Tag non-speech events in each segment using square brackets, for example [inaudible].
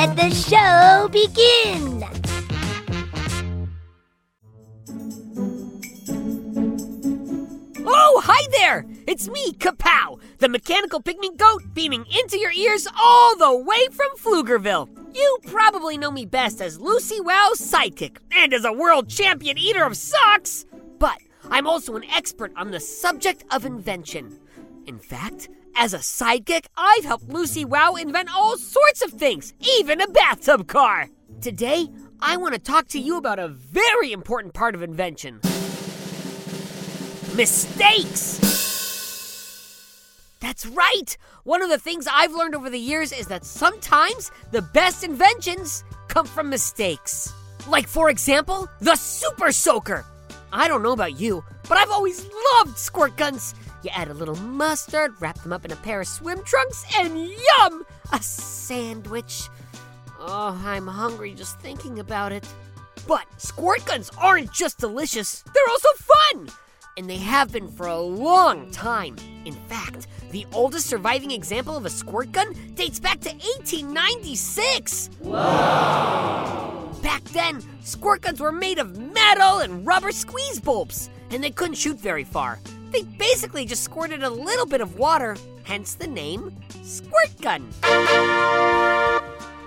Let the show begin. Oh, hi there! It's me, Kapow, the mechanical pygmy goat beaming into your ears all the way from Pflugerville. You probably know me best as Lucy Wow's sidekick and as a world champion eater of socks, but I'm also an expert on the subject of invention. In fact, as a sidekick, I've helped Lucy Wow invent all sorts of things, even a bathtub car. Today, I want to talk to you about a very important part of invention mistakes. That's right! One of the things I've learned over the years is that sometimes the best inventions come from mistakes. Like, for example, the Super Soaker. I don't know about you, but I've always loved squirt guns. You add a little mustard, wrap them up in a pair of swim trunks, and yum! A sandwich. Oh, I'm hungry just thinking about it. But squirt guns aren't just delicious, they're also fun! And they have been for a long time. In fact, the oldest surviving example of a squirt gun dates back to 1896. Back then, squirt guns were made of metal and rubber squeeze bulbs, and they couldn't shoot very far. They basically just squirted a little bit of water, hence the name squirt gun.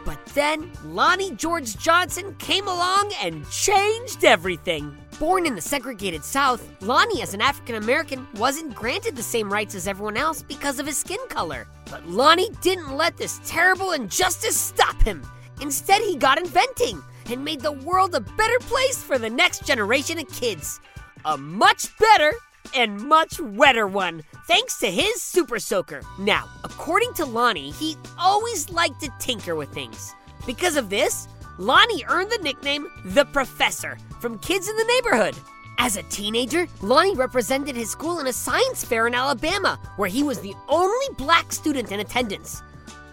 But then, Lonnie George Johnson came along and changed everything. Born in the segregated South, Lonnie, as an African American, wasn't granted the same rights as everyone else because of his skin color. But Lonnie didn't let this terrible injustice stop him. Instead, he got inventing and made the world a better place for the next generation of kids. A much better and much wetter one, thanks to his Super Soaker. Now, according to Lonnie, he always liked to tinker with things. Because of this, Lonnie earned the nickname the Professor from kids in the neighborhood. As a teenager, Lonnie represented his school in a science fair in Alabama, where he was the only black student in attendance.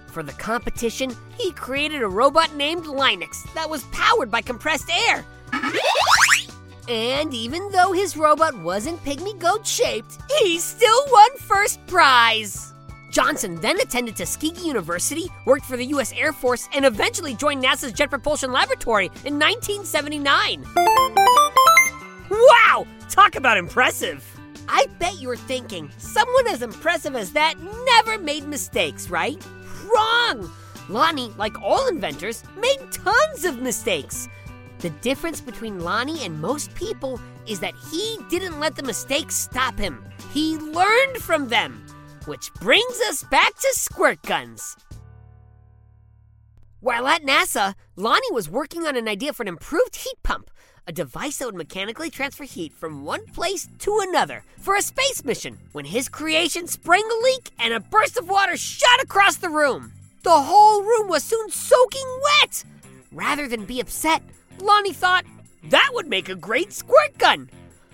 For the competition, he created a robot named Linex that was powered by compressed air. [laughs] And even though his robot wasn't pygmy goat shaped, he still won first prize. Johnson then attended Tuskegee University, worked for the U.S. Air Force, and eventually joined NASA's Jet Propulsion Laboratory in 1979. Wow! Talk about impressive! I bet you're thinking, someone as impressive as that never made mistakes, right? Wrong! Lonnie, like all inventors, made tons of mistakes. The difference between Lonnie and most people is that he didn't let the mistakes stop him. He learned from them. Which brings us back to squirt guns. While at NASA, Lonnie was working on an idea for an improved heat pump, a device that would mechanically transfer heat from one place to another for a space mission, when his creation sprang a leak and a burst of water shot across the room. The whole room was soon soaking wet. Rather than be upset, Lonnie thought that would make a great squirt gun.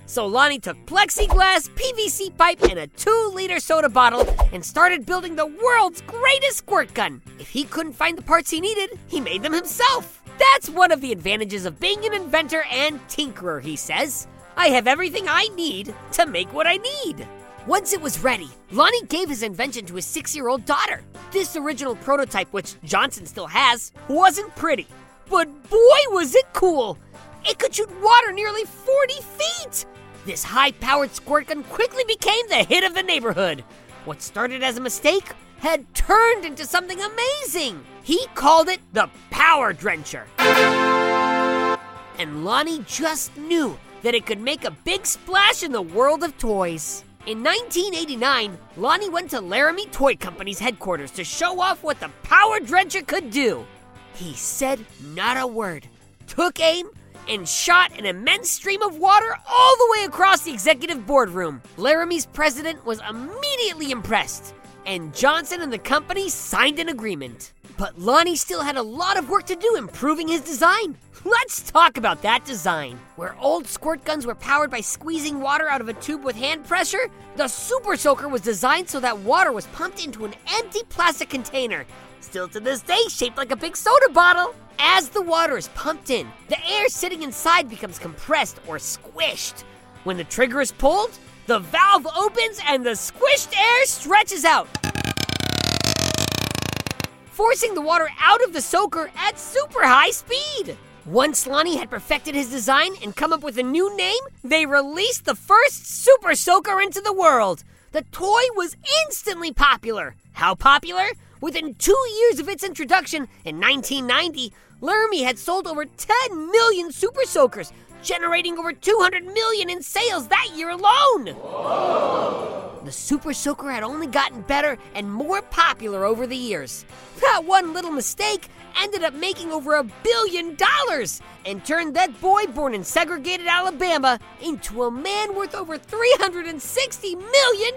So Lonnie took plexiglass, PVC pipe, and a two liter soda bottle and started building the world's greatest squirt gun. If he couldn't find the parts he needed, he made them himself. That's one of the advantages of being an inventor and tinkerer, he says. I have everything I need to make what I need. Once it was ready, Lonnie gave his invention to his six year old daughter. This original prototype, which Johnson still has, wasn't pretty, but boy was it cool! It could shoot water nearly 40 feet! This high powered squirt gun quickly became the hit of the neighborhood. What started as a mistake had turned into something amazing. He called it the Power Drencher. And Lonnie just knew that it could make a big splash in the world of toys. In 1989, Lonnie went to Larami Toy Company's headquarters to show off what the Power Drencher could do. He said not a word, took aim, and shot an immense stream of water all the way across the executive boardroom. Larami's president was immediately impressed. and Johnson and the company signed an agreement. But Lonnie still had a lot of work to do improving his design. [laughs] Let's talk about that design. Where old squirt guns were powered by squeezing water out of a tube with hand pressure, the Super Soaker was designed so that water was pumped into an empty plastic container, still to this day shaped like a big soda bottle. As the water is pumped in, the air sitting inside becomes compressed or squished. When the trigger is pulled, the valve opens and the squished air stretches out forcing the water out of the soaker at super high speed. Once Lonnie had perfected his design and come up with a new name, they released the first Super Soaker into the world. The toy was instantly popular. How popular? Within two years of its introduction in 1990, Larami had sold over 10 million Super Soakers, generating over 200 million in sales that year alone. Whoa. The Super Soaker had only gotten better and more popular over the years. That one little mistake ended up making over a billion dollars and turned that boy born in segregated Alabama into a man worth over $360 million.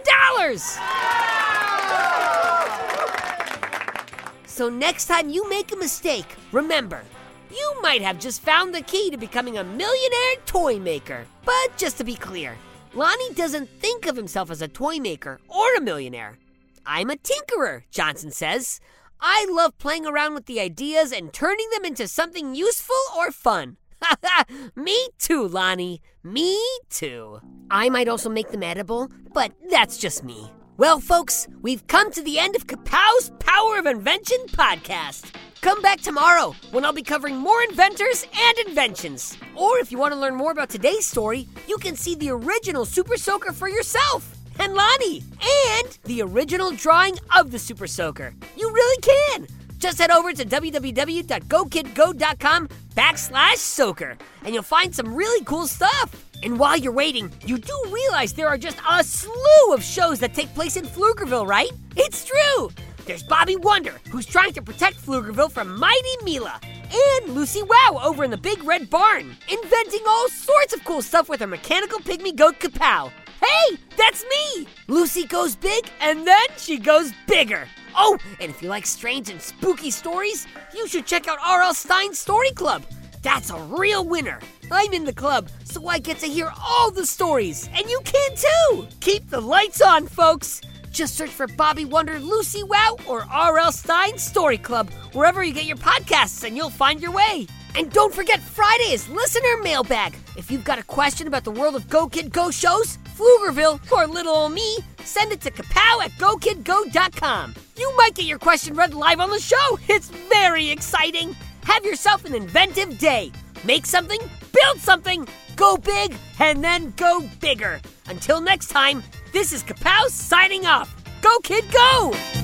So, next time you make a mistake, remember, you might have just found the key to becoming a millionaire toy maker. But just to be clear, Lonnie doesn't think of himself as a toy maker or a millionaire. I'm a tinkerer, Johnson says. I love playing around with the ideas and turning them into something useful or fun. [laughs] me too, Lonnie. Me too. I might also make them edible, but that's just me. Well, folks, we've come to the end of Kapow's Power of Invention podcast. Come back tomorrow when I'll be covering more inventors and inventions. Or if you want to learn more about today's story, you can see the original Super Soaker for yourself and Lonnie, and the original drawing of the Super Soaker. You really can. Just head over to www.gokidgo.com backslash soaker, and you'll find some really cool stuff. And while you're waiting, you do realize there are just a slew of shows that take place in Pflugerville, right? It's true. There's Bobby Wonder, who's trying to protect Pflugerville from Mighty Mila, and Lucy Wow over in the Big Red Barn, inventing all sorts of cool stuff with her mechanical pygmy goat Kapow. Hey, that's me! Lucy goes big and then she goes bigger. Oh, and if you like strange and spooky stories, you should check out R.L. Stine's Story Club. That's a real winner. I'm in the club, so I get to hear all the stories, and you can too. Keep the lights on, folks. Just search for Bobby Wonder, Lucy Wow, or R.L. Stine Story Club wherever you get your podcasts, and you'll find your way. And don't forget Friday is listener mailbag. If you've got a question about the world of Go Kid Go shows, Pflugerville, or little old me, send it to kapow at gokidgo.com. You might get your question read live on the show. It's very exciting. Have yourself an inventive day. Make something, build something, go big, and then go bigger. Until next time, this is Kapow signing off. Go, kid, go!